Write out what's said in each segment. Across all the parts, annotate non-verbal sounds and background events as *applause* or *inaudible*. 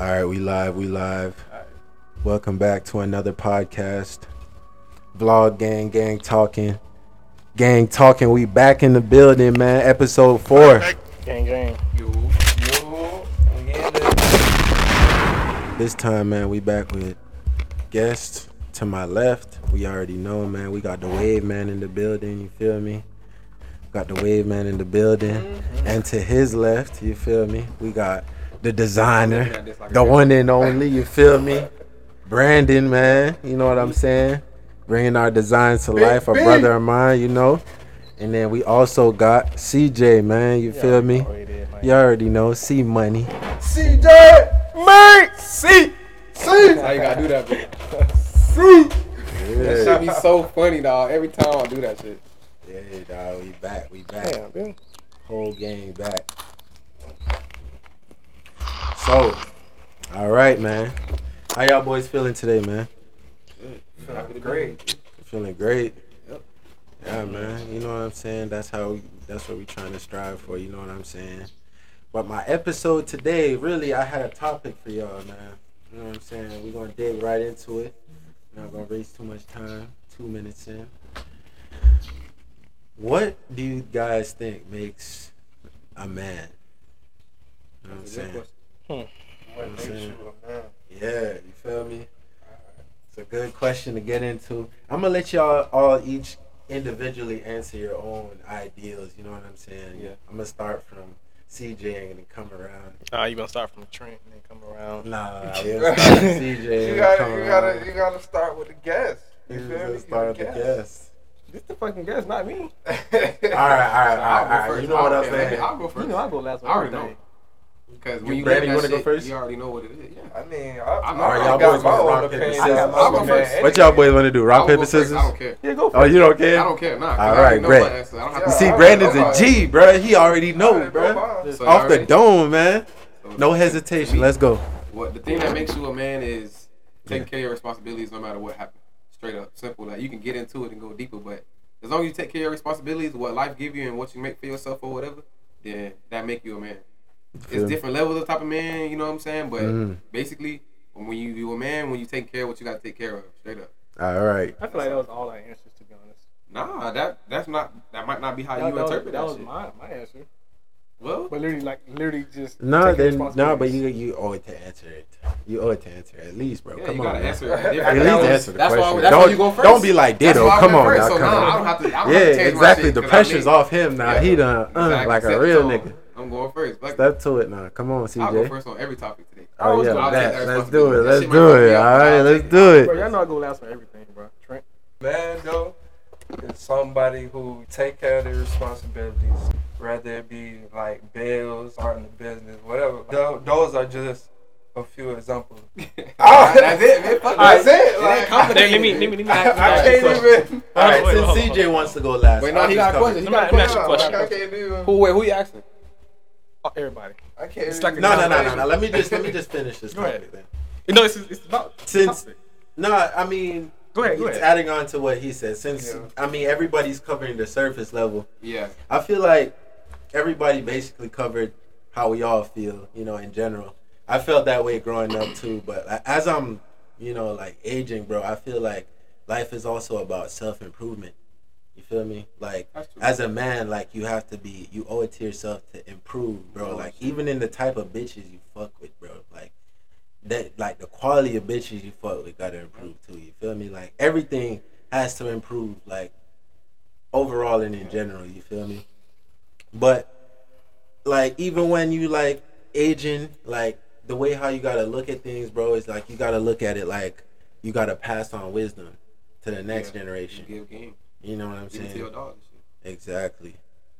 All right, we live, we live. Welcome back to another podcast. Vlog gang, gang talking. Gang talking, we back in the building, man. Episode four. Gang, gang. Yo, yo, I'm getting it. This time, man, we back with guests to my left. We already know, man. We got the wave man in the building, you feel me? Got the wave man in the building. Mm-hmm. And to his left, you feel me? We got the designer, the one and only, you feel me? Brandon, man. You know what I'm saying? Bringing our designs to life, a brother of mine, you know? And then we also got CJ, man. You feel me? Oh, you already know. C Money. CJ, Mate! C, C, How you gotta do that, bro? C. That shit be so funny, dog. Every time I do that shit. Yeah, dog. We back. We back. Damn. Whole gang back. So, all right, man. How y'all boys feeling today, man? Feeling great. Feeling great. Yep. Yeah, man. You know what I'm saying? That's how. That's what we trying to strive for. You know what I'm saying? But my episode today, really, I had a topic for y'all, man. You know what I'm saying? We're gonna dig right into it. Not gonna waste too much time. Two minutes in. What do you guys think makes a man? You know what I'm saying? Question. What makes you a man? Yeah, you feel me? It's a good question to get into. I'm gonna let y'all all each individually answer your own ideals. You know what I'm saying? Yeah. I'm gonna start from CJ and then come around. Nah, you gonna start from Trent and then come around. Nah, *laughs* we'll start from CJ. You gotta, come you around. gotta, you gotta start with the guest. You We'll feel me? just start with the guest. This the fucking guest, not me. *laughs* All right, all right, all right, I'll all go right. first. You know what I'll- I'm saying? I'll go first. You know I go last I one. already know. Day. Because You- when you Brandon, you wanna go first? You already know what it is. Yeah. I mean, I, I'm- I, All right, I y'all got boys my wanna own rock paper scissors. I got my own What y'all boys want to do? Rock, paper, first. scissors? I don't care. Yeah, go for Oh, you don't care? I don't care. Nah. 'cause All I already right, know great. my answer. I don't have Yeah, to See, Brandon's a G, bro. He already know, Alright, bro. bro. Off the dome, man. No hesitation. Let's go. What the thing that makes you a man is taking care of your responsibilities no matter what happens. Straight up, simple. Like you can get into it and go deeper, but as long as you take care of your responsibilities, what life give you and what you make for yourself or whatever, then that make you a man. Feel It's me? different levels of type of man, you know what I'm saying? But Mhm. basically, when you you a man, when you take care of what you got to take care of, straight up. All right. I feel like that was all our answers, to be honest. Nah, that that's not that might not be how that, you that interpret was, that, that was shit. my, my answer. Well, But literally, like, literally just. No, taking then no, but you you owe it to answer it. You owe it to answer it. at least, bro. yeah, Come you on, gotta man. answer it *laughs* At different. least was- answer the that's question. Why, that's don't why you go first. don't be like That's ditto. why Come on first, now, so come nah, I on. don't have to. I don't Yeah, have to change my exactly. The The 'cause I pressure's mean- off him now. Yeah. He done uh, Exactly. like a real tone. nigga. I'm going first. Like, Step to it now. Come on, CJ. I'll go first on every topic today. I Oh yeah, gonna- I'll take that. that Let's do it. Let's do it. me All up, but right, I'll let's take do Bro, it. y'all know I go last for everything, bro. Trent. Man, though, is somebody who take care of their responsibilities, whether it be like bills, starting a business, whatever. Those are just a few examples. oh, *laughs* That's it, man. Fuck That's that. it. It ain't complicated. Let me, let me, let me, I, let I ask you a can't even. All right, Wait, wait, since hold on. CJ wants to go last. Wait, no, he got a question. He got a Let me ask you a question. question. I can't even. Who? Wait, who you asking? Oh, everybody. I can't. It's like No, no, no, no, no. Let me just let me just finish this Go ahead. topic then. You know, it's, it's about. Since topic. no, I mean, Go ahead, go it's ahead. adding on to what he said. Since Yeah. I mean, everybody's covering the surface level. Yeah. I feel like everybody basically covered how we all feel, you know, in general. I felt that way growing up too, but as I'm, you know, like aging, bro, I feel like life is also about self improvement. You feel me? Like as a man, like you have to be, you owe it to yourself to improve, bro. Oh, Like even in the type of bitches you fuck with, bro. Like that, like the quality of bitches you fuck with gotta improve too. You feel me? Like everything has to improve, like overall and in general. You feel me? But like even when you like aging, like the way how you gotta look at things, bro, is like you gotta look at it like you gotta pass on wisdom to the next Yeah. generation. You give game. You know what I'm Give it to your saying? dog. and shit. Exactly.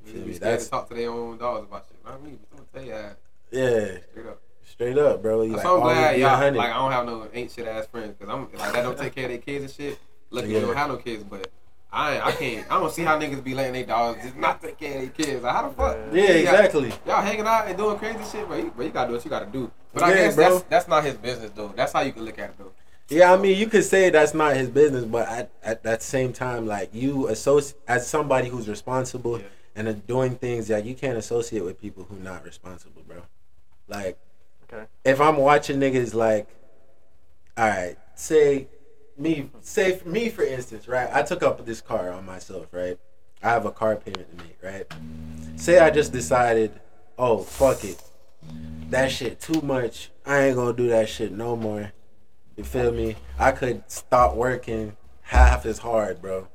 You be scared That's to talk to their own dogs about shit. Not me. but I'm gonna tell you yeah, straight up. straight up, bro. You I'm like so glad always be y'all hundred. like I don't have no ain't shit ass friends because I'm like that don't take care of their kids and shit. Lucky Yeah. you don't have no kids, but I ain't, I can't I don't see how niggas be letting their dogs just not take care of their kids. Like how the fuck? yeah, exactly. Y'all hanging out and doing crazy shit, but You, bro, you gotta do what you gotta do. But I guess bro. that's that's not his business though. That's how you can look at it though. Yeah, I mean, you could say that's not his business, but at, at that same time, like you associate as somebody who's responsible Yeah. and doing things that you can't associate with people who not responsible, bro. Like Okay. if I'm watching niggas like, all right, say me, say for me for instance, right? I took up this car on myself, right? I have a car payment to make, right? Say I just decided, oh fuck it, that shit too much. I ain't gonna do that shit no more. You feel me? I could stop working half as hard, bro,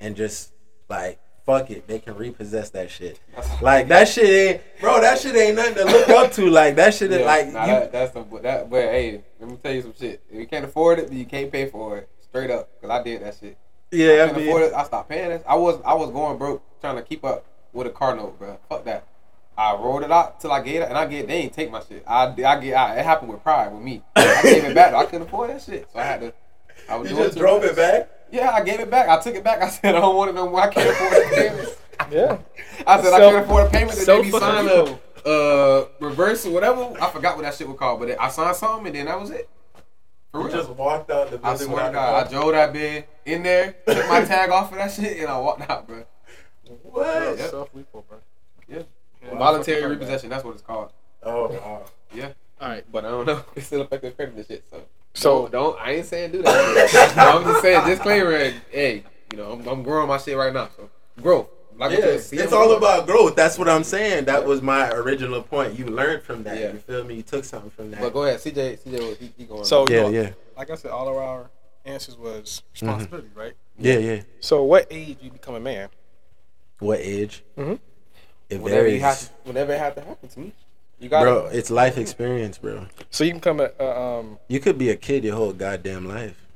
and just like fuck it, they can repossess that shit. Like that shit ain't, bro. That shit ain't nothing to look up to. Like that shit is Yeah, like nah, you, that, that's the that. But hey, let me tell you some shit. If you can't afford it, you can't pay for it. Straight up, cause I did that shit. yeah. I I mean, afford it. I stopped paying it. I was I was going broke trying to keep up with a car note, bro. Fuck that. I rolled it out till I get it, and I get they ain't take my shit. I I get I, it happened with pride with me. I gave it back. Though. I couldn't afford that shit, so I had to. I was you doing just too drove much. it back. Yeah, I gave it back. I took it back. I said I don't want it no more. I can't afford the payments. Yeah. I said I can't afford the payment. And so then we fucking signed a uh, reverse or whatever. I forgot what that shit was called, but I signed something and then that was it. For You just walked out the building. I building. swear to without God, I the car. drove that bit in there, took my *laughs* tag off of that shit, and I walked out, bro. What? Yeah. Self repo, bro. Yeah. Yeah. Voluntary repossession, that's what it's called. Oh wow. All right. But I don't know. *laughs* It's still affecting credit and shit. So, So don't, don't I ain't saying do that. *laughs* I'm just saying disclaimer. Hey, you know, I'm, I'm growing my shit right now. So growth. Like what you Yes, it's all growing. about growth. That's what I'm saying. That Yeah. was my original point. You learned from that. Yeah. You feel me? You took something from that. But go ahead, CJ. CJ, he, he going. So- yeah, yeah, like I said, all of our answers was responsibility, right? yeah, yeah. So what age you become a man? What age? Mhm. It whenever you varies, have, whenever it have to happen to me, you got bro. It's life experience, bro. So you can come at uh, um, You could be a kid your whole goddamn life.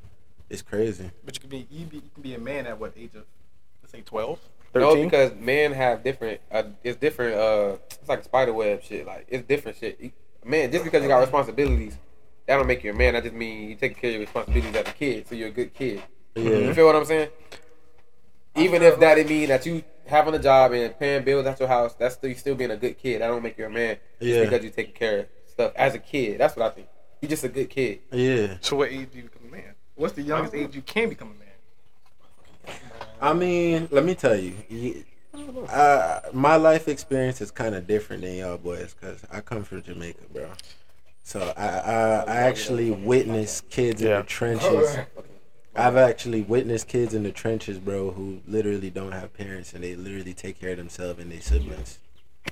It's crazy. but you can be you, be you can be a man at what age of let's say 12, No, because men have different. Uh, it's different. Uh, it's like a spider web shit. Like it's different shit. Man, just because you got responsibilities, that don't make you a man. That just mean you take care of your responsibilities as a kid, so you're a good kid. Yeah. You feel what I'm saying? Even if that it mean that you having a job and paying bills at your house, that's still you still being a good kid. That don't make you a man. Just Yeah. because you're taking care of stuff as a kid. That's what I think. You're just a good kid. yeah. So what age do you become a man? What's the youngest age you can become a man? I mean, let me tell you, ye- uh, my life experience is kind of different than y'all boys because I come from Jamaica, bro. So I I, I actually witnessed kids in the trenches. I've actually witnessed kids in the trenches, bro, who literally don't have parents and they literally take care of themselves and their siblings.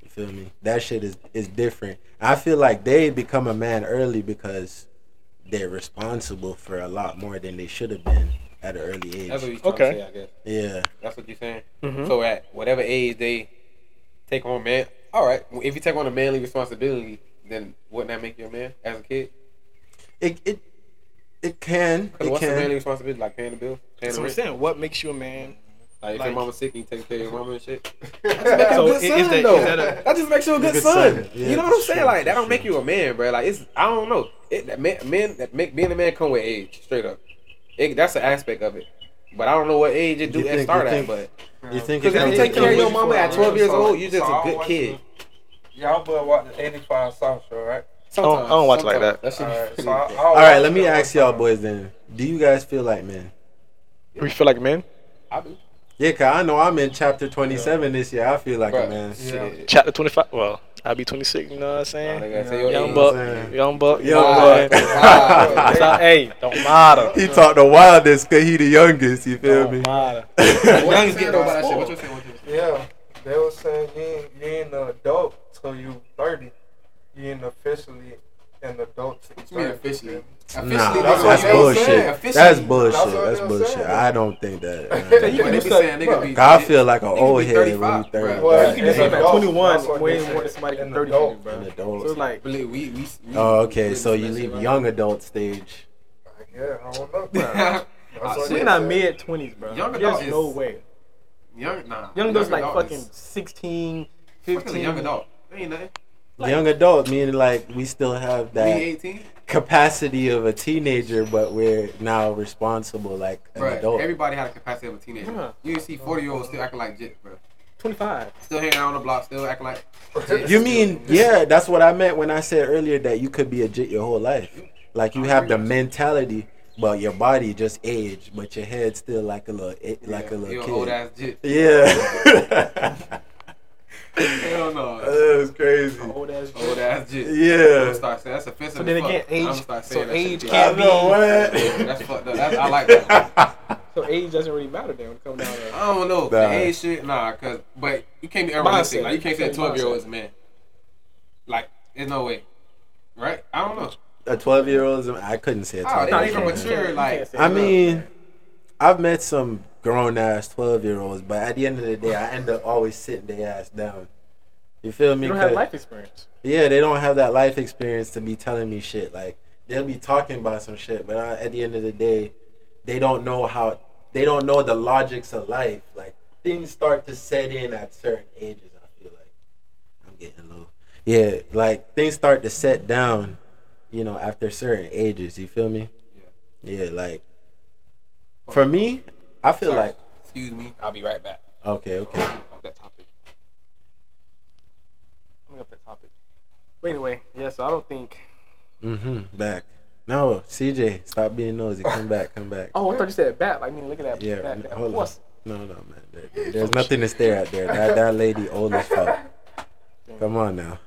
You feel me? That shit is is different. I feel like they become a man early because they're responsible for a lot more than they should have been at an early That's what age. you trying Okay. to say, I guess. Yeah. That's what you're saying. Mhm. So at whatever age they take on man, all right. If you take on a manly responsibility, then wouldn't that make you a man as a kid? It it it can. It what's the manly responsibility? Like paying the bills, paying So the I'm rent. saying, what makes you a man? Like if like- your mama's sick, you take care of your mama and shit. So That is, is that, though. is that a That just makes you a good, Good son. son. Yeah, you know what I'm saying? sure, Like that don't make you a man, bro. Like it's I don't know. It that men, men that make being a man come with age, straight up. It, that's an aspect of it. But I don't know what age it do You it think- start you at. But You think because if you take care of your mama at 12 years old, you're just so a I good kid. Y'all boy watch the 85 South Show, right? Sometimes, I don't watch it like sometimes. that. shit Alright, so I- I'll All right, let me ask y'all time. boys then. Do you guys feel like men? we feel like men? I do. Yeah, cause I know I'm in chapter 27 this year. I feel like a man. shit. Chapter 25. Well, I'll be 26. You know what I'm saying? nigga, Yeah. Young buck, saying? young buck, Young young buck. boy. Wow. So, hey, don't matter. He talked the wildest cause he the youngest. You feel Don't me? matter. *laughs* What you Youngest saying get about that no shit? What you saying? What you saying? Yeah, they were saying you ain't, you ain't an adult till you 30. You ain't officially an adult till What you mean you 30. officially? Nah, that's that's, what they was bullshit. Officially. That's bullshit. That's what That's bullshit. I don't think that. you *laughs* uh, can When do they be stuff- saying nigga be. I feel like an old head when you 35, 30. bruh. Well, Yeah, you can do it's something at 21 That's what way more than somebody can 30 bro. An adult. So it's like, we, we, we Oh, okay. So you leave right young adult stage. Yeah, I don't know. now. *laughs* That's what shit. we're not mid 20s, bro. Young There's adult no way. Young, nah. Young adult's like fucking 16, fucking 15. young adult. Ain't nothing. Young adult meaning like we still have that capacity of a teenager, but we're now responsible like an Bro, adult. everybody had a capacity of a teenager. Yeah. You see 40 year olds still acting like jit, bro. 25. Still hanging out on the block, still acting like. You mean yeah? That's what I meant when I said earlier that you could be a jit your whole life. Like you have the mentality, but your body just aged, but your head still like a little, eh, like a you little old kid. ass jit. Yeah. *laughs* Hell no. *laughs* That was crazy. Old ass. Old ass shit. I'm Yeah. start saying that's offensive. So then as fuck. again, age- I'm gonna start so saying that age shit. can't be. I know what. *laughs* Yeah, that's fucked up. That's, I like that. *laughs* So age doesn't really matter then when it comes down to. I don't know. Nah. The age shit, nah, cause but you can't be unrealistic. Mindset. Like you can't say a twelve year old is a man. Like, there's no way. Right? I don't know. A 12 year old, is I couldn't say a Oh, 12 they year not even old. mature. Like, I mean, I've met some grown ass 12 year olds, but at the end of the day, I end up always sitting their ass down. You feel me? You don't have life experience. Yeah, they don't have that life experience to be telling me shit. Like they'll be talking about some shit, but uh, at the end of the day, they don't know how. They don't know the logics of life. Like things start to set in at certain ages. I feel like I'm getting low. Yeah, like things start to set down. You know, after certain ages. You feel me? Yeah. Yeah, like for me, I feel Sorry. like excuse me. I'll be right back. okay, okay. That topic. Let me up that topic. But anyway, yeah. So I don't think. Mm-hmm. Back. No, CJ, stop being nosy. Come back. Come back. Oh, I thought you said bat. Like, I mean, look at that. Yeah, hold on. No, no, man. There- there's nothing to stare at there. That that lady old as fuck. Come on now.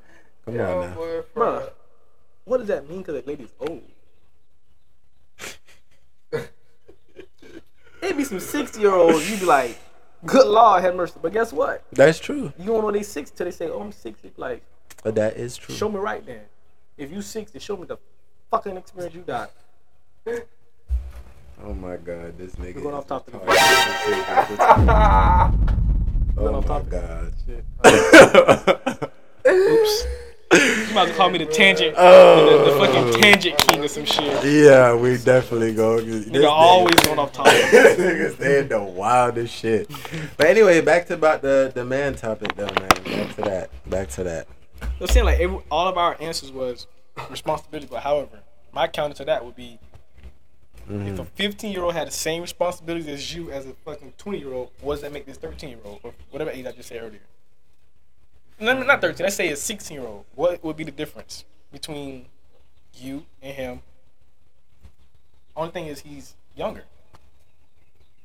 Come on now. Bruh, what does that mean? Because the lady's old. It'd be some sixty year olds. You'd be like, "Good Lord, have mercy." But guess what? That's true. You don't know they sixty till they say, "Oh, I'm 60. Like, But that is true. show me right then. If you sixty, show me the fucking experience you got. Oh my god, this nigga. We're going off topic. retarded. *laughs* Oh going Oh my god. Shit. *laughs* Oops. As well call me the tangent, Oh. the, the fucking tangent king or some shit. Yeah, we definitely go. This Nigga always going off topic. *laughs* this nigga saying the wildest shit. But anyway, back to about the the man topic though, man. Back to that. Back to that. I'm saying like every, all of our answers was responsibility, but however, my counter to that would be if a mm-hmm. 15 year old had the same responsibilities as you as a fucking 20 year old, what does that make this 13 year old or whatever age I just said earlier? No, no, not 13. Let's say a 16 year old. What would be the difference between you and him? Only thing is he's younger.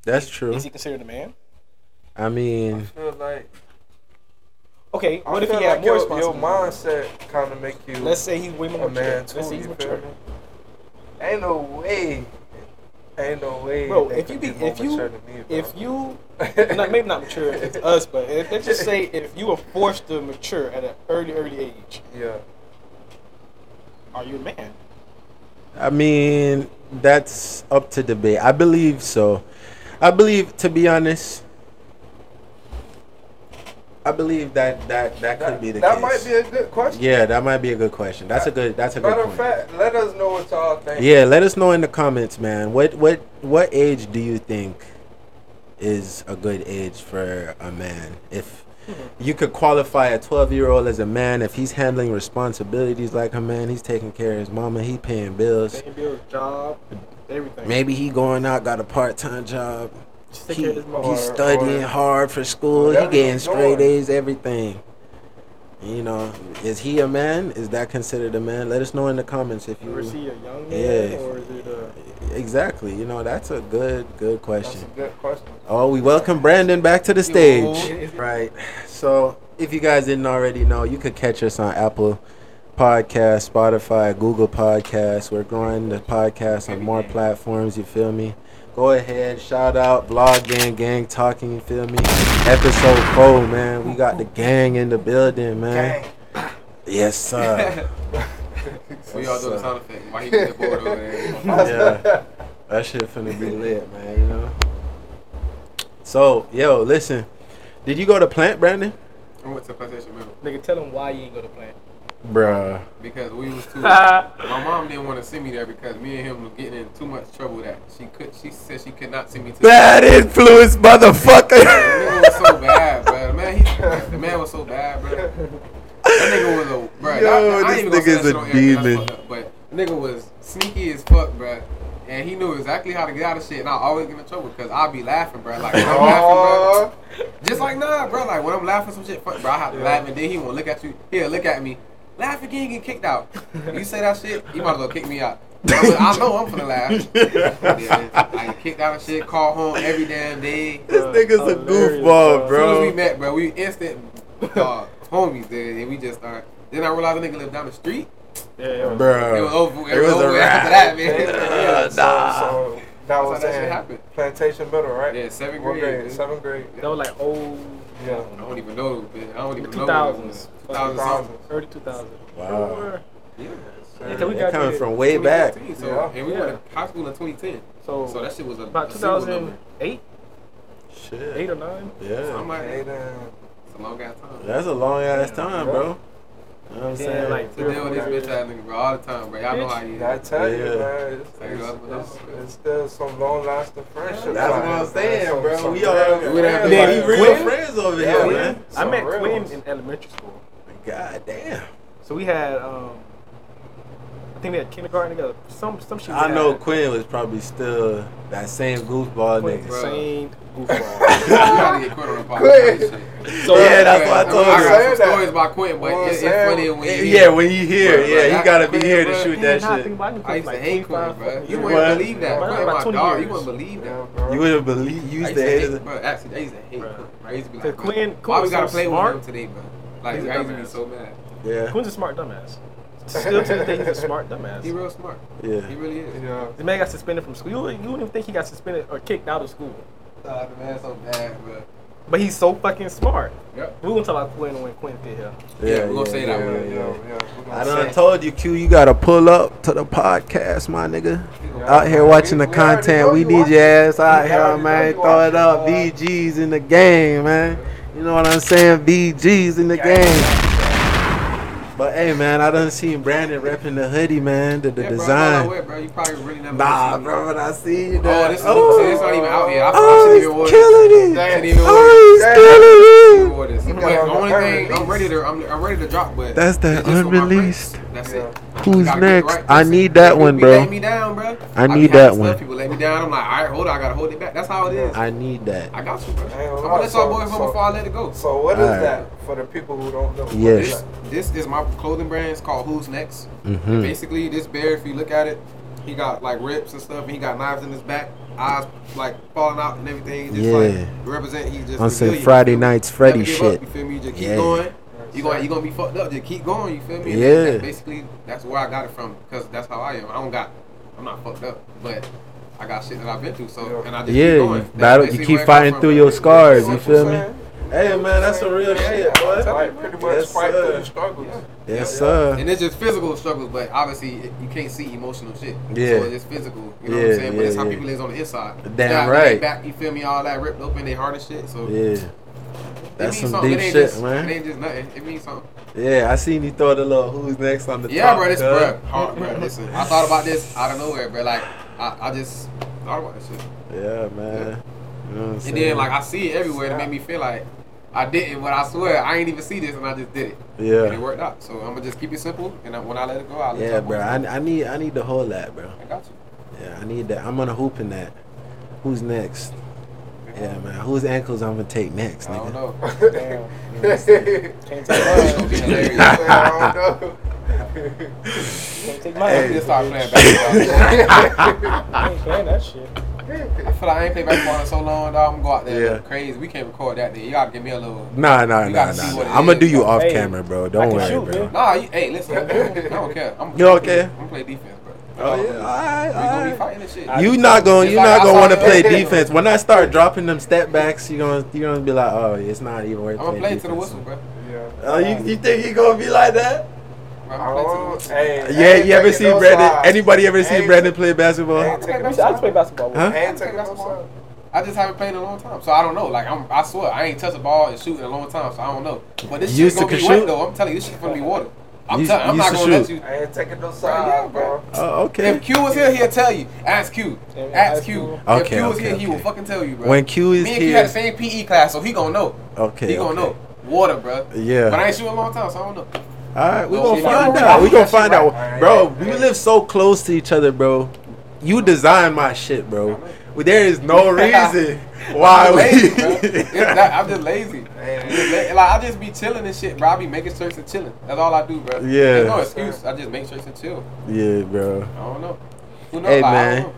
That's true. Is he considered a man? I I mean, feel like Okay, I what if he had like more your, your mindset kind of make you Let's say he's way more a mature. man Let's say he's mature. Ain't no way. Ain't no way. Bro, if you could be, if you, mature than me, bro. if you, not, maybe not mature, it's *laughs* us, but if, let's just say if you were forced to mature at an early, early age, yeah. are you a man? I mean, that's up to debate. I believe so. I believe, to be honest, I believe that that that could That, be the case. that case. might be a good question. yeah, that might be a good question. That's a good. That's a good point. Matter point. of fact, let us know what y'all think. Yeah, let us know in the comments, man. What what what age do you think is a good age for a man? If you could qualify a 12 year old as a man, if he's handling responsibilities like a man, he's taking care of his mama, he paying bills. Paying bills, job, everything. Maybe he going out, got a part time job. He, care of his mom. he's studying hard for school. He getting straight. A's, everything. You know, is he a man? Is that considered a man? Let us know in the comments if Or is you. he a young man, Yeah. or is it a? Exactly. You know, that's a good, good That's question. a good question. Oh, we welcome Brandon back to the stage. Right. So, if you guys didn't already know, you could catch us on Apple Podcast, Spotify, Google Podcasts. We're growing the podcast on more platforms. You feel me? Go ahead, shout out Vlog Gang Gang Talking. You feel me? Episode four, man. We got the gang in the building, man. Yes, sir. *laughs* We all doing the sound effect. Why he get bored over there? yeah, that shit finna be lit, man. You know. So, yo, listen. Did you go to Plant, Brandon? I went to Plantation Middle Nigga, tell him why you ain't go to plant. Bruh. because we was too. *laughs* my mom didn't want to send me there because me and him was getting in too much trouble that she could. She said she could not send me to. Bad influence, The motherfucker. nigga was so bad, bro. The man, he, the man was so bad, bro. That nigga was a, bro. Yo, that, I this ain't even gonna say nigga's that shit a on air 'cause that's demon. up, But nigga was sneaky as fuck, bro. And he knew exactly how to get out of shit, and I always get in trouble because I'll be laughing, bro. Like when I'm laughing, bro. Just like nah, bro. Like when I'm laughing some shit, fuck, bro. I have to laugh, and then he won't look at you. He'll look at me, laugh again, get kicked out. you say that shit, you might as well kick me out. I know I'm finna laugh. *laughs* Yeah, I get kicked out of shit, call home every damn day. This nigga's a goofball, bro. As soon as we met, bro, we instant dog. homies there, and we just started. Then I realized the nigga lived down the street. Yeah, yeah. Bro. It was over. It, It was, was a over wrap. after that, man. Yeah, so, Nah. so that was how that shit happened. Plantation Middle, right? Yeah, seventh grade. grade? Seventh grade. That was like oh, Yeah. I don't even know, man. I don't even two know. thousands, 2000 something. early two thousands. Wow. Yeah. Yeah, 'cause we They're coming from way back. So, Yeah. and we Yeah. went to high school in 2010. So, So that shit was a about a 2008, Shit. eight or nine. Yeah. I'm like, Hey, then, it's a long ass time. That's a long ass time, Yeah. bro. You know what I'm Yeah, saying? like To deal with this bitch ass nigga, bro, all the time, bro. Y'all know how you. I tell you, man, it's, Tell you it's, what, it's, it's still some long lasting friendship. That's what I'm saying, bro. We some all real we done have friends. we he real friends over here, man. I met Quinn in elementary school. God damn. So we had, um, I think we had kindergarten together. Some some shit. we I know. Quinn was probably still that same goofball Quinn, nigga. Bro. Same *laughs* you gotta get Quinn on the podcast. Quinn. and shit. So yeah, that's what I told I you. got her. Saying some stories about Quinn, but Well, it's funny when you Yeah, when you hear, Bro, yeah, he gotta be here to shoot that nah, I shit. think about it, he I played used to hate 25 Quinn, bro. You years. wouldn't believe that, Bro, bro. that's about My dog, you wouldn't believe that. bro. You wouldn't believe you I used used to to hate hate, bro. Actually, I used to hate Bro. Quinn. I used to be like, bro, Quinn- why we gotta so play smart. with him today, bro? Like, He's a I used to be so mad. Yeah, Quinn's a smart dumbass. Still to this day, he's a smart *laughs* dumbass. He real smart. yeah. He really is. Yeah. This man got suspended from school. You wouldn't, you wouldn't even think he got suspended or kicked out of school. Nah, the man's so bad, bro. But he's so fucking smart. Yep. We gonna talk about Quinn when Quinn get here. Yeah, we gonna say that Yeah, one. yeah, yeah. I gonna done say- told you, Q, you gotta pull up to the podcast, my nigga. Yeah, Out here man, watching we- the we content. We you need watching. your ass out We here, man. Throw it up. VG's in the game, man. You know what I'm saying? VG's in the game. But hey, man, I done seen Brandon repping the hoodie, man. The, the Yeah, bro, design. Bro, bro, you probably really never Nah, bro, when I see you, Oh, this is see, this not even out yet. I, Oh, he's even killing it. Even. Oh, he's killing it. order this. You But got the only thing I'm ready to I'm, I'm ready to drop, but That's the it's just for my unreleased. That's Yeah. it. Who's You gotta get next? right. I Listen, need that people one, bro. letting me down, bro. I need having that one. People let me down. I'm like, all right, hold on, I gotta hold it back. That's how it is. I, I need that. I got you, bro. ain't I'm gonna gonna let y'all so- boys know so- before I let it go. So what is Alright. that for the people who don't know? What Yes. This this is my clothing brand. It's called Who's Next. Mhm. Basically, this bear, if you look at it, he got like rips and stuff, and he got knives in his back, eyes like falling out and everything. Just Yeah. like represent. He's just On some resilient, Friday you feel me? Nights Freddy shit. Up, you feel me? Just keep Yeah. going. You gonna you gonna be fucked up. Just keep going. You feel me? And Yeah. That's basically that's where I got it from because that's how I am. I don't got. I'm not fucked up, but. I got shit that I've been through, so Yeah. and I just Yeah, keep you going. That's battle. You keep where it come fighting through bro. your scars. See You feel me? saying? Hey, man, that's some real Yeah, shit, yeah, boy. Like pretty much Yes, fight sir. through your struggles. Yes, sir. And it's just physical struggles, but obviously you can't see emotional shit. Yeah. So it's just physical. You know what Yeah, I'm saying? But it's how yeah. people is on the inside. Damn Yeah, right. Back, you feel me? All that ripped open, they heart and shit. So Yeah. It That's means some something. deep it shit, just, man. It ain't just nothing. It means something. Yeah, I seen you throw the little who's next on the Yeah, top. bro. This, bro. Hard, bro. Listen, I thought about this out of nowhere, bro. Like I, I just thought about this shit. Yeah, man. You know And then like I see it everywhere. It made me feel like I didn't, but I swear I ain't even see this, and I just did it. Yeah, and it worked out. So I'm gonna just keep it simple, and I, when I let it go, I'll let Yeah, bro. I. I need I need to hold that, bro. I got you. Yeah, I need that. I'm gonna hoop in that. Who's next? Yeah, man. Whose ankles I'm gonna take next, nigga? I don't nigga? know. Damn. I *laughs* Can't take It's gonna mine. be *laughs* hilarious. don't know. Can't take I mine. just start playing basketball. *laughs* I ain't playing that shit. I feel like I ain't played basketball in so long, dog. I'm gonna go out there Yeah. crazy. We can't record that day. You gotta give me a little. Nah, nah, You nah, gotta see nah. what nah. it I'm gonna do you off Hey, camera, bro. Don't can worry, shoot, bro. man. Nah, you, hey, listen. I don't care. I'm, You don't? I'm gonna play defense, bro. Oh yeah, All right, all right. fighting this shit. You not going, It's you like not I gonna want to play defense. When I start dropping them step backs, you gonna you gonna be like, oh, it's not even worth. I'm gonna playing play to the defense. whistle, bro. Yeah. Oh, you, you think he gonna be like that? Bro, I'm gonna play to the Oh, hey, Yeah, you ever see Brandon? sides. Anybody ever see Brandon play basketball? ain't I just play basketball. Huh? Ain't taking no. I just haven't played in a long time, so I don't know. Like I'm, I swear, I ain't touched a ball and shoot in a long time, so I don't know. But this You shit used to gonna be can wet though. I'm telling you, this shit gonna be water. I'm You- telling, I'm you not used to gonna let you. I ain't taking no yeah, sides, bro. bro. Oh, okay. If Q was here, he'll tell you. Ask Q. Yeah, yeah, Ask ask Q. Q. If Q was okay, here, he will fucking tell you, bro. When Q is Me and Q here, had the same PE class, so he gonna know. okay, He gonna okay. know. Water, bro. Yeah. But I ain't shooting a long time, so I don't know. All right, we Well, gonna find you- out. We you gonna find right. out, bro. yeah, We live so close to each other, bro. You design my shit, bro. Well, There is no *laughs* reason why I'm lazy, we. That- I'm just lazy. I'm just la- Like I just be chilling and shit, bro. I be making shirts and chilling. That's all I do, bro. Yeah. There's no excuse. I just make shirts and chill. yeah, bro. I don't know. Who knows? Hey, Like, man. know.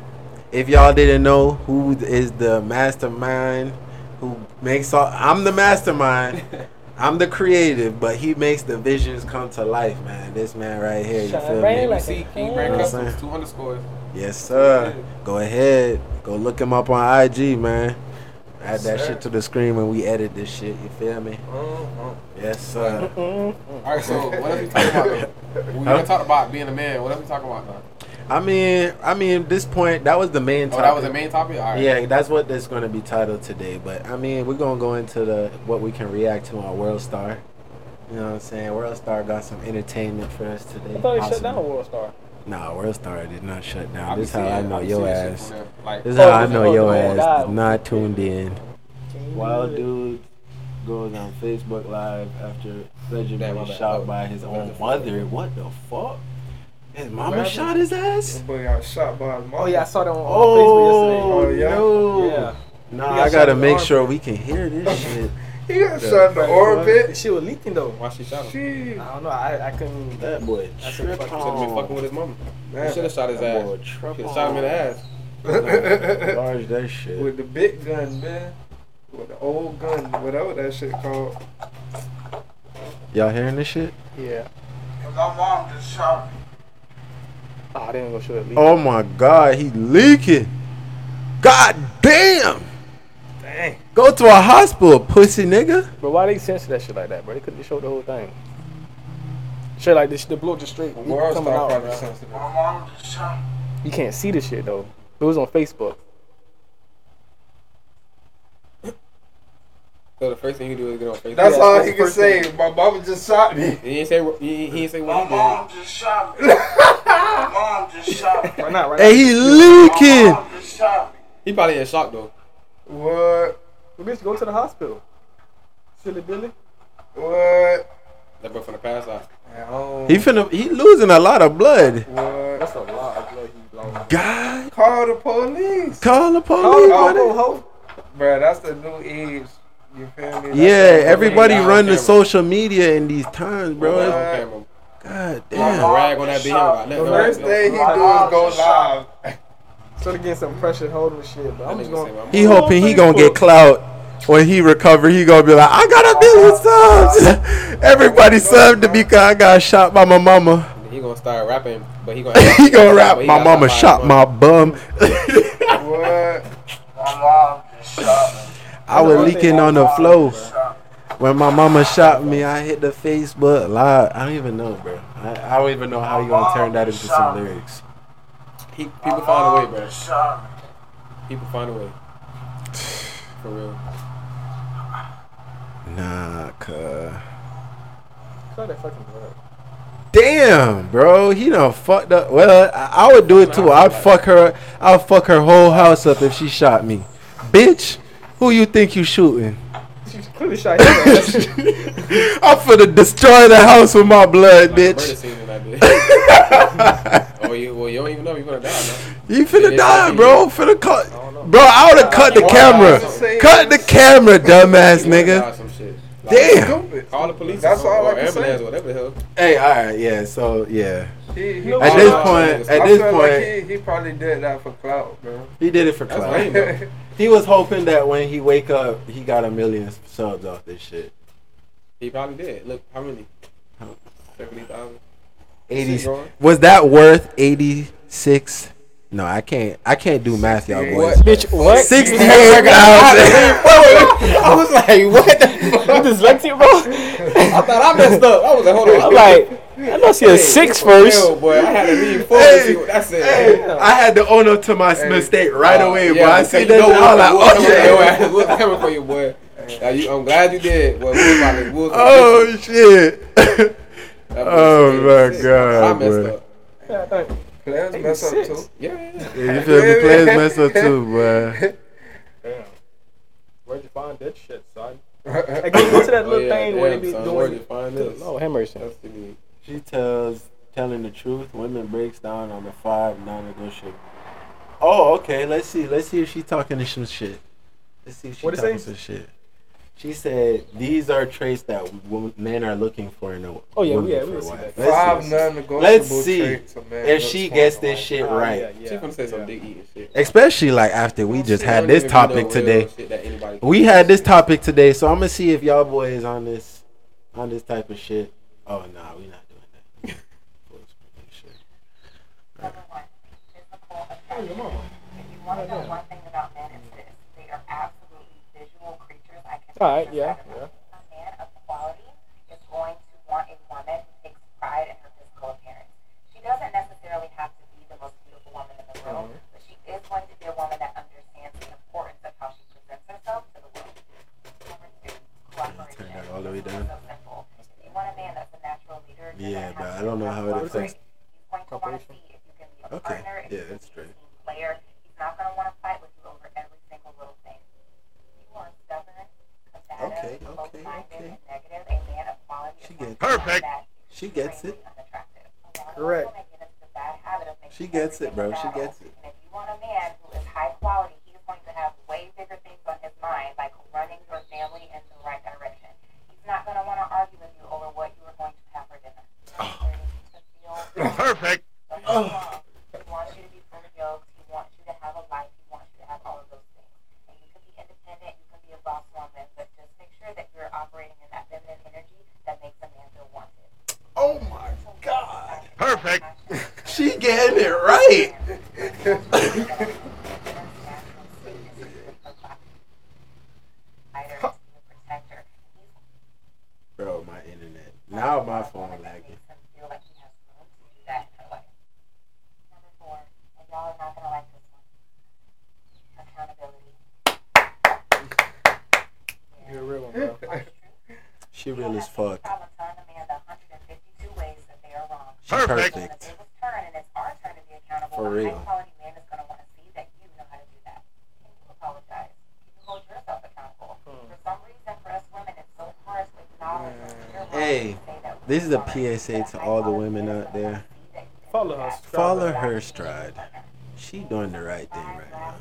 If y'all didn't know who is the mastermind who makes all, I'm the mastermind. *laughs* I'm the creative, but he makes the visions come to life, man. This man right here, you Shine feel me? like see a King. Brand You know what Customs, two underscores. Yes, sir. Go ahead, go look him up on IG, man. Add that Sir. shit to the screen when we edit this shit. You feel me? Uh-huh. Yes, sir. All right, so what else we talking about? though? We Huh? gonna talk about being a man. What else we talking about now? I mean, I mean, this point that was the main Oh, topic. that was the main topic. All right. Yeah, that's what this going to be titled today. But I mean, we're gonna go into the what we can react to on World Star. You know what I'm saying? World Star got some entertainment for us today. I thought he shut down World Star. Nah, World Star did not shut down. This is how I know be your ass. Like, This is how oh, I Oh, know oh, your oh, ass God. is not tuned in. Wild dude goes on Facebook Live after Damn, Benjamin was shot oh, by his own mother. What the fuck? His mama happened? shot his ass? That boy got shot by his mom. Oh yeah, I saw that on, on Oh, Oh, yeah? Oh, no. Yeah. Nah, got I gotta make armpit. sure we can hear this *laughs* shit. He got The shot in the fuck, The orbit. shit was leaking though. why she shot him? Shit. I don't know. I I couldn't. That boy That's a trip Should have been fucking with his mama. He should have shot his That ass. boy trip Should have shot him in the ass. *laughs* Large that shit. With the big gun, man. With the old gun, whatever that shit called. Y'all hearing this shit? Yeah. My mom just shot me. Ah, oh, I didn't go show it leak. Oh my god, he leaking. God damn. dang. Go to a hospital, pussy nigga. But why they censor that shit like that, bro? They could have showed the whole thing. Shit like this, the blow just straight The world coming out. probably bro. sensitive. My mom just shot me. You can't see the shit though. It was on Facebook. So the first thing you do is get on Facebook. That's Yeah, all that's he can say. thing. My mama just shot me. He ain't say he, he ain't say My what he mom just shot me. *laughs* My mom just shot me. Right now, right Hey, he leaking. mom just shot me. He probably in shock though. What? now. Bitch, go to the hospital. Silly Billy. What? That boy from the past out. He finna he losing a lot of blood. What? That's a lot of blood he lost. God, Call the police. call the police. Oh, buddy. oh, ho. Bruh, that's the new age. You feel me? That's Yeah, everybody Got run the social media in these times, bro. Bro, It's- Right. camera. God damn. mom Rag on that just bitch. shot The no first rag thing he My do is oh, go live. *laughs* So to get some pressure holding the shit, but I'm just going. say, my He mom- hoping he gonna get clout when he recover. He gonna be like, I got a million subs. *laughs* *laughs* Everybody subbed to me 'cause I got shot by my mama. He gonna start rapping, but he gonna he gonna rap. he My mama shot shot my bum. What? My mom just shot me. I was leaking on the My flow. Just shot me. When my mama shot me, I hit the Facebook live. I don't even know, bro. I, I don't even know how you gonna turn that into some lyrics. He, people find a way, bro. just shot me. People find a way. For real. Nah, cuz. Cut that fucking blood. Damn, bro, he done fucked up. Well, I, I would do it too. I'd fuck her. I'd fuck her whole house up if she shot me. Bitch, who you think you shooting? She clearly shot. *laughs* I'm finna destroy the house with my blood, Like bitch. scene in that bitch. *laughs* oh, you, well, you don't even know you're gonna die, man. You finna die, bro. Finna cut. Bro, I would've cut the camera. Cut the camera, dumbass You wanna die nigga. or Some shit. Like, Damn. Stupid. Call the police. That's or, all I can say. whatever the hell. Hey, all right, yeah. So yeah, He, he, At at this point, at I this point, like he, he probably did that for clout, bro. he did it for That's clout. *laughs* He was hoping that when he wake up, he got a million subs off this shit. He probably did. Look, how many? Seventy thousand. Eighty. Was that worth eighty six? No, I can't. I can't do math, y'all boys. Bitch, what? Sixty-eight *laughs* thousand. *laughs* I was like, what the fuck? You dyslexic, bro? I thought I messed up. I was like, hold on. I'm like, I know she a six first. Hell, boy, I had to lean four Hey, to see what that said. Hey, I had to own up to my Hey. mistake right Uh, away, yeah, boy. I because see you that. know shit, I was what- like, what coming for oh ass. What's coming for you, boy? Now, you, I'm glad you did. Boy, we was about to, we was oh shit. *laughs* Oh my six. God, I messed bro. up. Yeah, I think. Players mess up too. Yeah, yeah, yeah. Yeah, you feel me? Players mess up too, boy. Damn. Where'd you find that shit, son? Hey, go, go to that Oh, little yeah, thing where they be son, where'd you doing. find this? Oh, have mercy. That's the need. She tells telling the truth. Women breaks down on the five non-negotiable. Oh, okay. Let's see. Let's see if she's talking to some shit. Let's see if she's What'd it talking some shit. She said these are traits that wo- men are looking for in a Oh, yeah, woman we- yeah, we a see that. Let's Five see. non-negotiable Let's see traits a man if she gets this wife. shit Oh, right. yeah, She yeah. gonna say some Yeah. eating shit. Especially like after we oh, just Shit had this even be no topic today. shit that anybody can We had this topic today, so I'm gonna see if y'all boys on this on this type of shit. Oh nah, we not doing that. Full spring shit. Number one, physical Oh, your mama. If you want to know one thing about men, it's this: they are absolutely visual creatures. I can. All right, just yeah, describe it. yeah. A man of quality is going to want a woman who takes pride in her physical appearance. She doesn't necessarily have to be the most beautiful woman in the world, Mm-hmm. but she is going to be a woman that understands the importance of how she presents herself to the world. Number two, cooperation. Turn that all the way It's down. So simple. If you want a man that's a natural leader, you're Yeah, gonna but have I to don't know how it cooperate. affects- He's going to want to see if you can be a Okay, partner, if yeah, you can that's be a straight. team player. He's not going to want to fight with you over every single little thing. If you are stubborn, combative, Okay, okay, close-minded, okay. and negative, a man of quality She gets Perfect. that She gets it. extremely unattractive. A lot of Correct. women get into the bad habit of making She gets it, bro. She gets it. And if you want a man who is high quality, he's going to have way bigger things on his mind, like running your family in the right direction. He's not going to want to argue with you over what you are going to have for dinner. Oh. Perfect. Oh. She getting it right. *laughs* Bro, my internet. Now my phone lagging. You're a real one, bro. She real as fuck. She Perfect. perfect. For For real. real. High quality man is going to want to see that you know how to do that. And you apologize. You hold yourself accountable. For some reason, for us women, it's so hard to acknowledge when you're wrong Hey, and say that we're This is a sorry. PSA But to all the women out there. wanna see that you can Follow her stride. Follow her stride. She doing the right thing right now.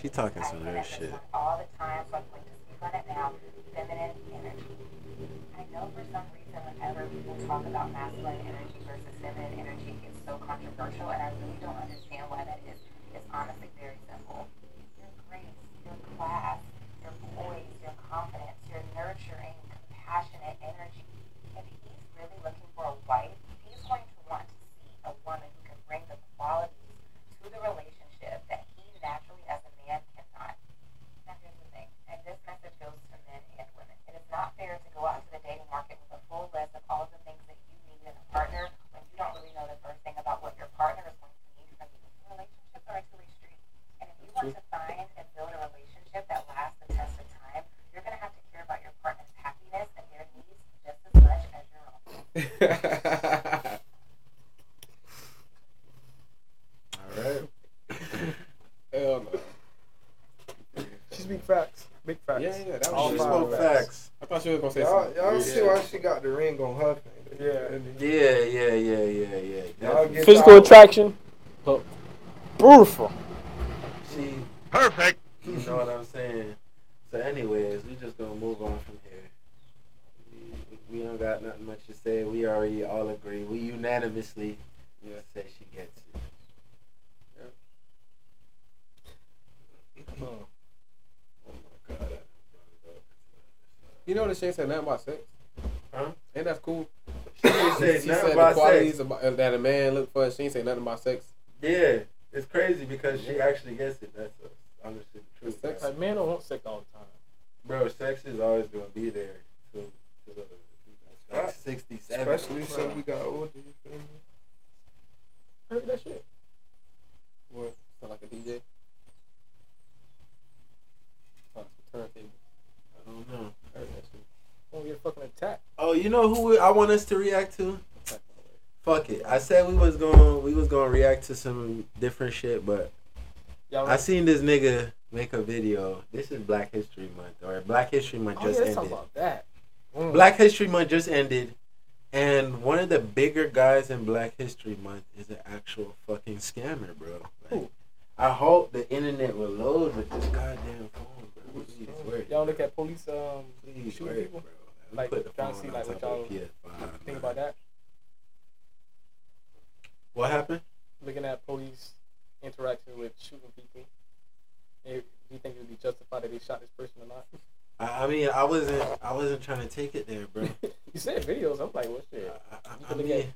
She talking some real shit. All the time, so I'm going to speak on it now. Feminine energy. I know for some reason, whenever people talk about masculine energy versus feminine energy, it's so controversial, and I really don't understand why that is. It's honestly very simple. Your grace, your class, your poise, your confidence, your nurturing, compassionate energy. If he's really looking for a wife, he's going to want to see a woman who can bring the qualities to the relationship that he naturally as a man cannot. Now here's the thing, and this message goes to men and women. It is not fair to go out to the dating market with a full list of all of the things that you need in a partner when you don't really know the first thing about what your partner is going to need from you. Relationships are a two-way street. And if you want to find and build a relationship that lasts the test of time, you're going to have to care about your partner's happiness and their needs just as much as your own. All right. Hell no. She speak facts. Big facts. Yeah, yeah, that All was She spoke facts. facts. I thought she was gonna say Y'all, something. y'all Yeah. see why she got the ring on her finger. Yeah. Yeah, yeah, yeah, yeah, yeah. Physical y'all- attraction. Beautiful. She perfect. You know what I'm saying? So, anyways, we just gonna move on from here. We, we don't got nothing much to say. We already all agree. We unanimously Yeah. say she gets it. Hmm. Oh my god. I done brought it up. You know that she ain't said nothing about sex. Huh? Ain't that cool? She didn't say she nothing said about the qualities sex. about, uh, that a man look for. She ain't say nothing about sex. Yeah, it's crazy because she actually gets it. That's uh, honestly the truth. Sex? Like men don't want sex all the time. Bro, sex is always gonna be there to, to the like Right. 67. Especially since we got older. You feel me? Heard that shit. What? Sound like a DJ. Sound like a turntable. I don't know. Heard that shit. Don't get fucking attacked. Oh, you know who we- I want us to react to? Fuck it. I said we was going we was gonna react to some different shit, but Y'all I seen this nigga make a video. This is Black History Month or Black History Month oh, just yeah, ended. about that. Mm. Black History Month just ended, and one of the bigger guys in Black History Month is an actual fucking scammer, bro. Like? I hope the internet will load with this goddamn phone, bro. Please. Y'all look at police um Please, shooting word, people? bro like trying to see like what y'all think about that. What happened? Looking at police interaction with shooting people. Do you think it would be justified that they shot this person or not? I, I mean, I wasn't, I wasn't trying to take it there, bro. *laughs* you said videos. I'm like, what shit? I, I, I mean,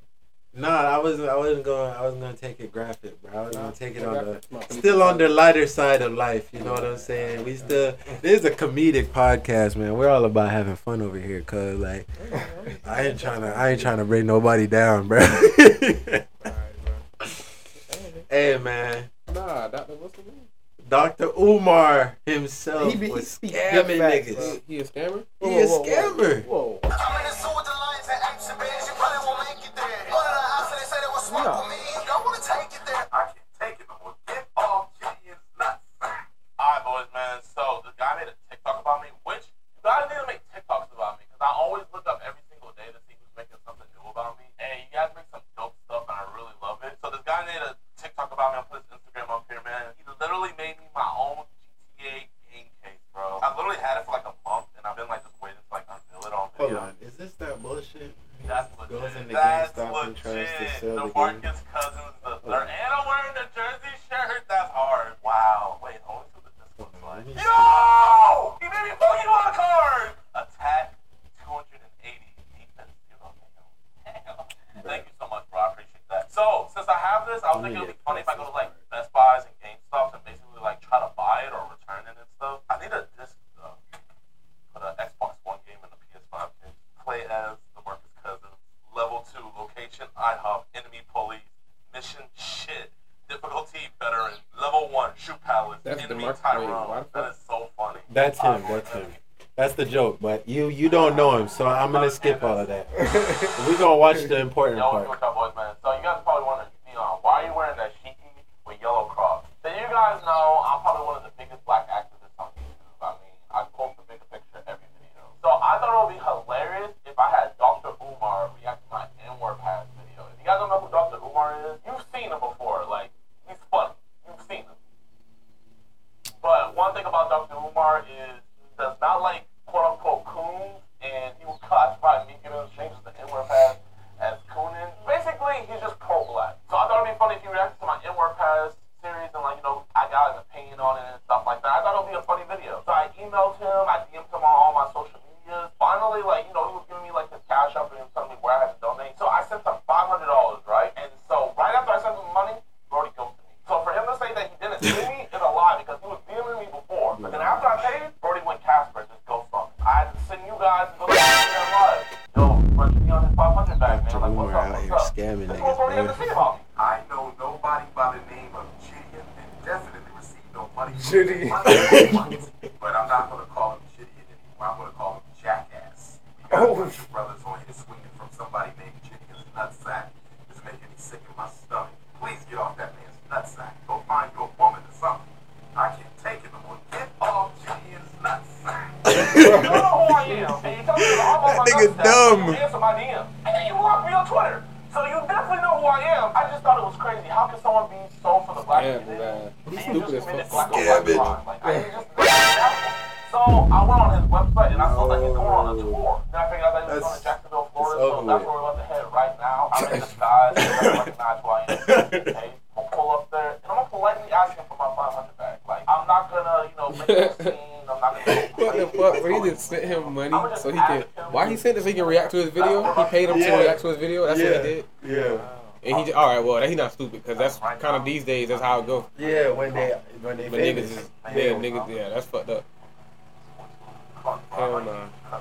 no, I wasn't. I wasn't going. I wasn't gonna take it graphic, bro. I was gonna take it on the still on the lighter side of life. You know what I'm saying? We still this is a comedic podcast, man. We're all about having fun over here, cause like I ain't trying to. I ain't trying to bring nobody down, bro. *laughs* hey, man. Nah, Doctor, what's the name? Dr. Umar himself he be, was scamming niggas. He a scammer? He a scammer. Whoa. Yeah. you don't know him, so I'm gonna skip all of that. We're gonna watch the important part. up just sent him money so he can. Why he sent this? He can react to his video. He paid him yeah. to react to his video. That's yeah. what he did. Yeah. And he just, all right, well, he's not stupid because that's kind of these days. That's how it goes. Yeah, when they when they. But niggas is yeah, niggas yeah, that's fucked up. Hell no. Nah.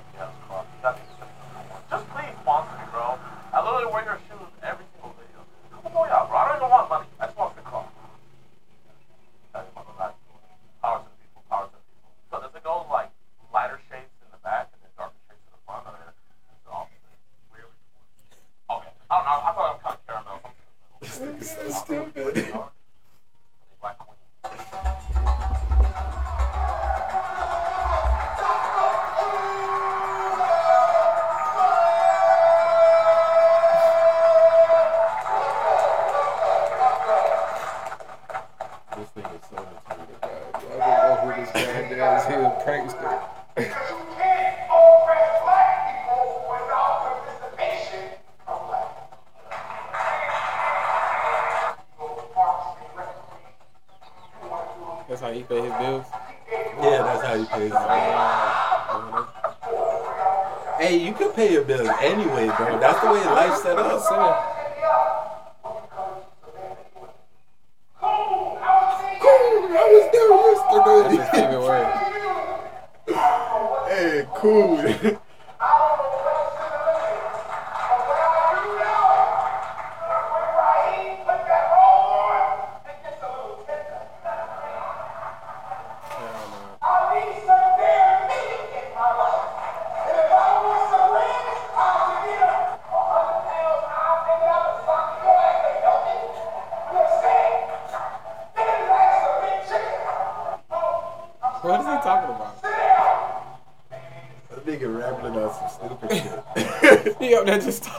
That's his. Hey, cool. *laughs* shit. He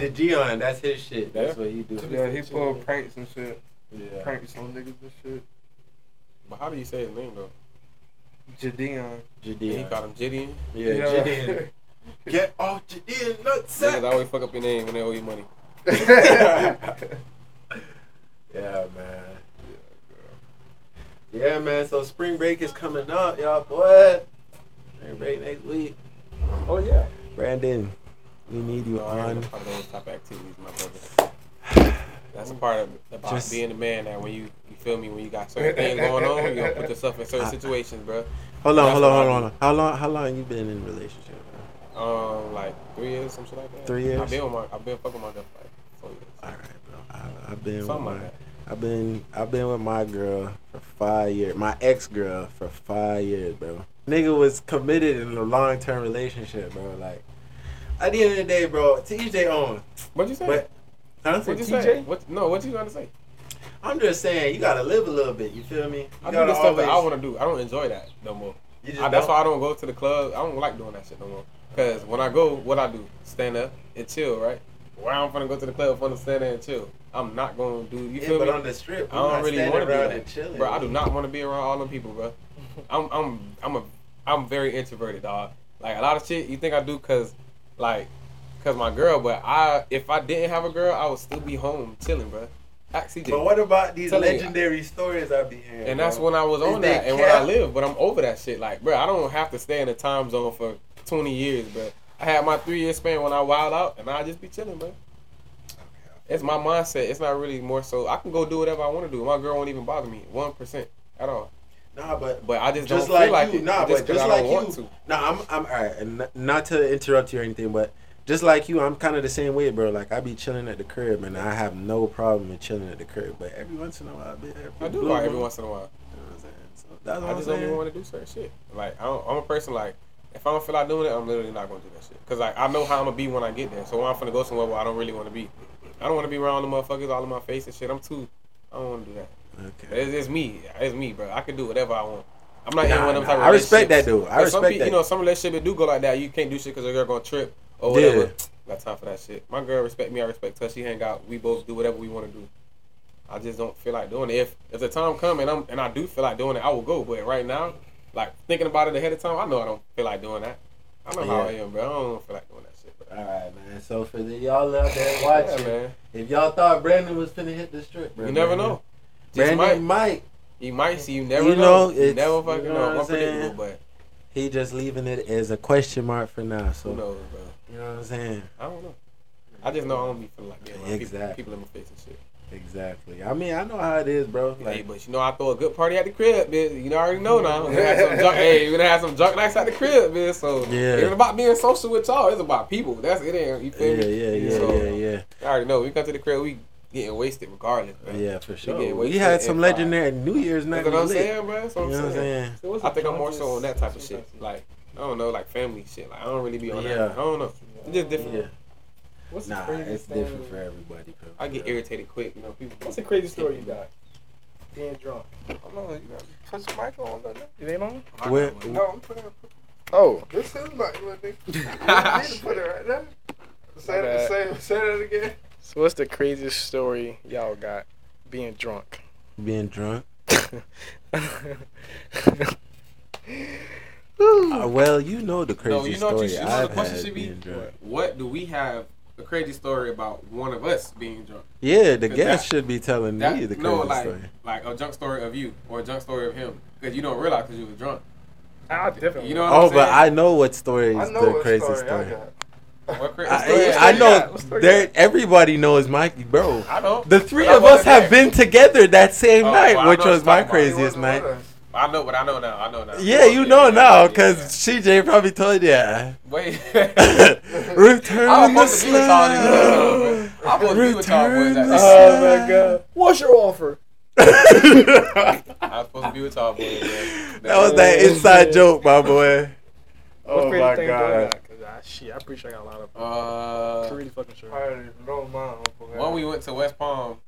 the Dion. That's his shit. That's Yeah. what he do. Yeah, he pulled pranks and shit. Yeah. Pranks on niggas and shit. But how do you say his name though? Jadion. He called him Gideon. Yeah, Jadion. *laughs* Get off Jadion, Niggas nutsack. always fuck up your name when they owe you money. *laughs* yeah, man. Yeah, man. So spring break is coming up, y'all. Boy, spring break next week. Oh yeah. Brandon, we need you on. Part of those type of activities, my brother. *sighs* That's a part of about Just- being a man. That when you you feel me, when you got certain things *laughs* going on, you gonna put yourself in certain I- situations, bro. Hold on, That's hold on, hold on. How long? How long you been in a relationship? Man? Um, like three years, some shit like that. Three years? I've been with my, I've been fucking my girl for like four years. All right, bro. I, I've been Something with like my, that. I've been, I've been with my girl for five years. My ex girl for five years, bro. Nigga was committed in a long term relationship, bro. Like, at the end of the day, bro, to each their own. What'd you say? But, huh? What'd you TJ? say? What? No, what you gonna say? I'm just saying, you gotta live a little bit. You feel me? You I do the stuff that I want to do. I don't enjoy that no more. You just I, that's why I don't go to the club. I don't like doing that shit no more. Cause when I go, what I do? Stand up and chill, right? Why I'm gonna go to the club for to stand there and chill? I'm not gonna do. You Yeah, feel but me? on the strip, I don't really want to do around and chilling. bro. I do not want to be around all them people, bro. *laughs* I'm I'm I'm a I'm very introverted, dog. Like a lot of shit you think I do cause like cause my girl, but I if I didn't have a girl, I would still be home chilling, bro. CJ. But what about these Tell legendary stories I be hearing? And that's bro? when I was on they that and when I live, but I'm over that shit. Like, bro, I don't have to stay in the time zone for 20 years, bro. I had my three year span when I wild out, and I just be chilling, bro. It's my mindset. It's not really more so. I can go do whatever I want to do. My girl won't even bother me one percent at all. Nah, but But I just, just don't like feel like you, it. nah, just but just like you, nah, I'm, I'm all right, and not to interrupt you or anything, but just like you, I'm kind of the same way, bro. Like I be chilling at the crib, and I have no problem in chilling at the crib, but every once in a while, I, be, I do out every once in a while. you know what I'm saying? So that's what I I'm just don't even want to do certain shit. Like I don't, I'm a person like if I don't feel like doing it, I'm literally not gonna do that shit. Cause like I know how I'm gonna be when I get there. So when I'm finna go somewhere where I don't really want to be, I don't want to be around the motherfuckers all in my face and shit. I'm too. I don't want to do that. Okay. It's, it's me. It's me, bro. I can do whatever I want. I'm not Nah, in one of them nah, type of I respect that, dude. I some respect pe- that. You know, some relationships do go like that. You can't do shit because you're gonna trip, or whatever. Yeah. Got time for that shit. My girl respect me, I respect her. She hang out. We both do whatever we want to do. I just don't feel like doing it. If if the time come and I'm and I do feel like doing it, I will go. But right now, like thinking about it ahead of time, I know I don't feel like doing that. I know how I Yeah. am, bro. I don't feel like doing that shit, bro. All right, man. So for the y'all out there *laughs* Yeah, watching, man. if y'all thought Brandon was finna hit the strip, bro, You never Brandon- know. Brandon might. might. You might see. You never You know. know, You it's- never you fucking know know. I'm Unpredictable, but He just leaving it as a question mark for now. So who knows, bro? you know what I'm saying? I don't know. I just know I don't be feeling like being around people, Exactly. people in my face and shit. Exactly. I mean, I know how it is, bro. hey, but you know I throw a good party at the crib, bitch. You know, I already know now. We gonna have some *laughs* junk, hey, we're gonna have some junk nights at the crib, bitch. So Yeah. it ain't about being social with y'all. It's about people. That's it. Ain't you yeah, feel yeah, me? yeah, So, yeah, yeah, I already know. We come to the crib, we getting wasted regardless. Bro. yeah, for sure. getting We had some and legendary New Year's night. That's what I'm saying, bro. That's what I'm know what I'm saying. saying? I think I'm more so on that type of shit. Like I don't know, like family shit. Like I don't really be on Yeah. that. I don't know. It's just different. Yeah. What's the Nah, craziest it's thing? different for everybody. Bro. I get irritated quick. You know, people. What's the crazy story you got? Being drunk. I don't know. You gotta put your mic on. Though. It ain't on? Where- No, I'm putting. Oh. This is my little nigga. You need to put it right there. Say My that. bad. Say, say that again. So what's the craziest story y'all got being drunk? Being drunk. *laughs* Uh, well, you know the crazy No, you know what story you should- you know the I've question had should be? being drunk. What do we have a crazy story about one of us being drunk? Yeah, the That- guest should be telling That, me the crazy no, like story. like a junk story of you or a junk story of him because you don't realize because you were drunk. I definitely. You know what Oh, I'm but? I know what story is the what crazy story, story. I. What cra- I, story- I what know got? What story you there. Everybody knows Mikey, bro. I don't. The three of us have there. been together that same Oh, night, well, which was my talking about. He craziest night. I know, but I know now. I know now. Yeah, you know now, cause yeah. CJ probably told you. Yeah. wait. *laughs* *laughs* Return the supposed to be with y'all niggas, slide. I'm supposed to be with y'all boys Return at the this Oh my god. What's your offer? I'm supposed to be with y'all boys, man. That was that inside joke, my boy. Oh my god. Got? Cause I, shit, I'm pretty sure I got a lot of. Uh, pretty fucking sure. I already know my uncle. When we went to West Palm,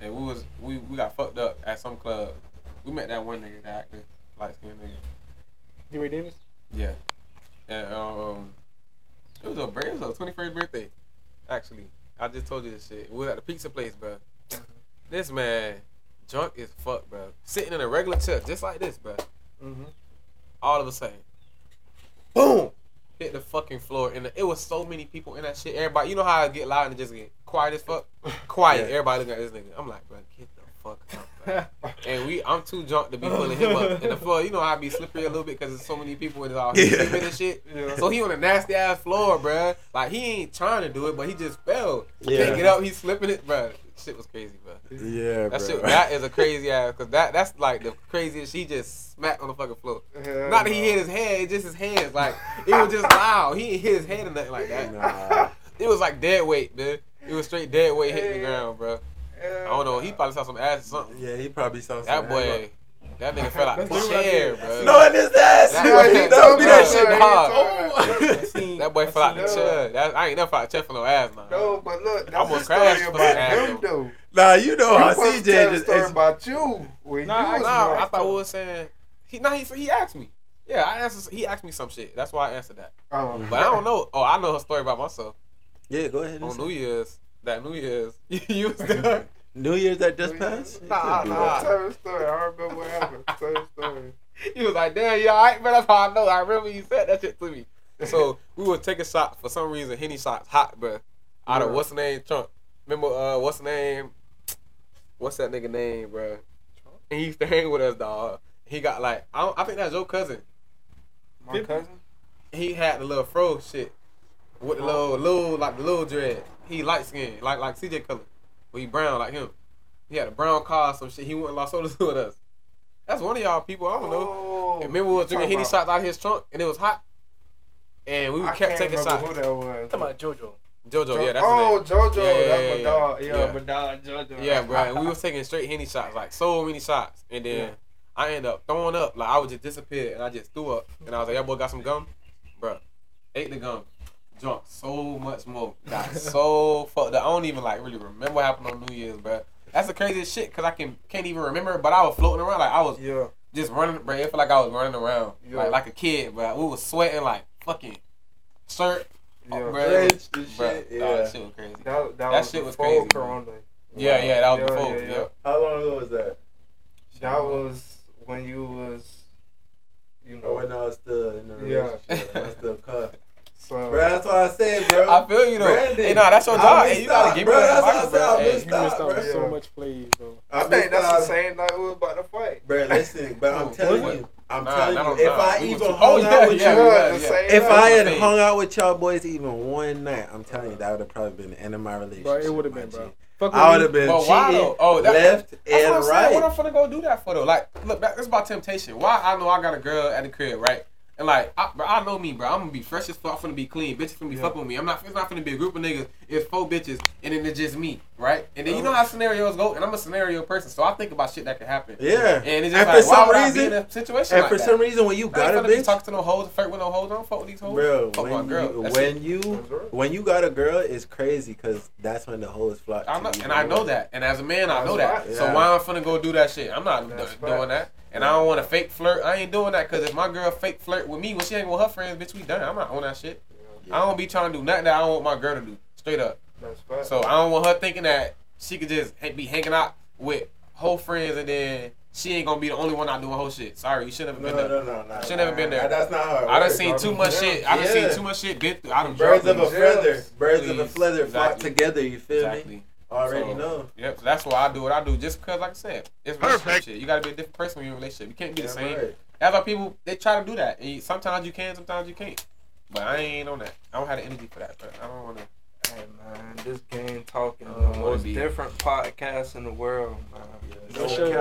and we was we, we got fucked up at some club. We met that one nigga, that actor, light skinned nigga. Henry Davis. Yeah, and um, it was a birthday. It was a twenty first birthday. Actually, I just told you this shit. We was at the pizza place, bro. This man, drunk as fuck, bro. Sitting in a regular chair, just like this, bro. Mm-hmm. All of a sudden, boom, hit the fucking floor. And it was so many people in that shit. Everybody, you know how I get loud and just get quiet as fuck. *laughs* Quiet. Yeah. Everybody looking at this nigga. I'm like, bro, get the fuck up. *laughs* and we, I'm too drunk to be pulling him up. And the *laughs* floor, you know how I be slippery a little bit because there's so many people in all Yeah. sleeping and shit. So he on a nasty ass floor, bro. Like he ain't trying to do it, but he just fell. Yeah. Can't get up. He's slipping it, bro. *laughs* Shit was crazy, bro. Yeah, That bro. shit, that is a *laughs* crazy ass, cause that that's like the craziest. She just smacked on the fucking floor. Hell Not that he hit his head, it's just his hands. Like it was just loud. He hit his head or nothing like that. Nah. *laughs* It was like dead weight, dude. It was straight dead weight hitting the ground, bro. I don't know. He probably saw some ass or something. Yeah, he probably saw That something. boy, that nigga fell out the chair, bro. did. No, in his ass. That- That, that- that be that that- shit that- That boy fell out the chair. That, I ain't never fell out the chair for no ass, man. No, but look, that's Almost a story about some him, though. Nah, you know You how CJ tell a just. story about you when Nah, you was Nah. I thought we was saying. He, nah, he, he asked me. Yeah, I answered. He asked me some shit. That's why I answered that. Um, But I don't know. Oh, I know her story about myself. Yeah, go ahead. On. New Year's, that New Year's, *laughs* you was there. New Year's that just passed. You Nah, nah. that. Tell the story. I remember what happened. Tell the story. He was like, "Damn, you alright, man?" That's how I know. I remember you said that shit to me. So we would take a shot for some reason. Henny shots hot, bro. Out of Yeah. what's the name? Trump. Remember uh, what's the name? What's that nigga name, bro? And he used to hang with us, dog. He got like I, don't, I think that's your cousin. My cousin? He had the little fro shit with the little little like the little dread. He light skinned like like CJ color, but he brown like him. He had a brown car, or some shit. He went and lost sodas with us. That's one of y'all people. I don't know. Oh, And remember we was you drinking Henny shots out of his trunk and it was hot. And we about- I kept can't taking remember shots. Who that was? Talking about JoJo. Jojo, yeah, that's oh, name. JoJo, Yeah, yeah, that's yeah, my yeah. dog. Yeah, Yeah. my dog, JoJo. Yeah, bro. And we was taking straight Henny shots, like so many shots. And then Yeah. I ended up throwing up. Like I would just disappear and I just threw up. And I was like, that boy got some gum? Bro. Ate the gum. Drunk so much more. Got so *laughs* fucked up. I don't even like really remember what happened on New Year's, bro. That's the craziest shit because I can can't even remember. But I was floating around like I was Yeah. just running, bro. It felt like I was running around Yeah. like like a kid, but We was sweating like fucking shirt, Yeah. Bruh, Drenched and bruh, shit. nah, that shit was crazy. That, that, That was shit was crazy. Corona. Yeah, yeah, that was Yeah, before. yeah, yeah. Yep. How long ago was that? That was when you was, you Or know. when I was still in a Yeah. relationship. I was still cuffed. *laughs* So Bro, that's what I said, bro. I feel you though. Brandon, hey, nah, that's your I job. Hey, you gotta out, give bro. me that That's what I advice, said. Bro. Hey, missed You missed Stop, out on bro. so much plays, bro. I I think that's out. the same night we was about to fight. Bro, listen, but I'm telling what? you, I'm Nah, telling nah, you, nah, if nah. I We even hung Oh, out yeah, with yeah, you, yeah, the yeah. same if night. I had Hey. hung out with y'all boys even one night, I'm telling you, that would have probably been the end of my relationship. Bro, it would have been, G. bro. Fuck with I would have been But why cheating though? Oh, that- left That's what I'm and saying. What I'm right. finna go do that for though? Like, look, that's about temptation. Why I know I got a girl at the crib, right? And like, I, bro, I know me, bro. I'm gonna be fresh as fuck. I'm gonna be clean. Bitches gonna be Yeah. fucking with me. I'm not. It's not finna be a group of niggas. It's four bitches, and then it's just me, right? And then you know how scenarios go. And I'm a scenario person, so I think about shit that could happen. Yeah. And it's And just for like, why some would I be in a situation And like for that? some reason, when you got a bitch, talking to no hoes, flirt with no hoes. I don't fuck with these hoes. bro, fuck when girl. you when you when you got a girl, it's crazy because that's when the hoes flock. I to know, you. and I know that. And as a man, I know that. So why I'm finna go do that shit? I'm not doing that. And I don't want to fake flirt. I ain't doing that because if my girl fake flirt with me when she ain't with her friends, bitch, we done. I'm not on that shit. I don't be trying to do nothing that I don't want my girl to do. Straight up. That's fact. So I don't want her thinking that she could just be hanging out with whole friends and then she ain't gonna be the only one out doing whole shit. Sorry, you should never No, been no, there. no, no, no. Should never been there. That's not how I done seen too much Yeah. shit. I done Yeah. seen too much shit. Been through. I done Birds of a feather. Birds of a feather flock together. You feel me? Exactly. Already So, know. Yep. So that's why I do what I do. Just because, like I said, it's relationship shit. You gotta be a different person when you're in a relationship. You can't be the Yeah, same. right. That's why people they try to do that. And you- sometimes you can, sometimes you can't. But I ain't on that. I don't have the energy for that. But I don't want to. Hey man, this Gang Talkin I the most different podcast in the world, man. Yeah, No sure. cap.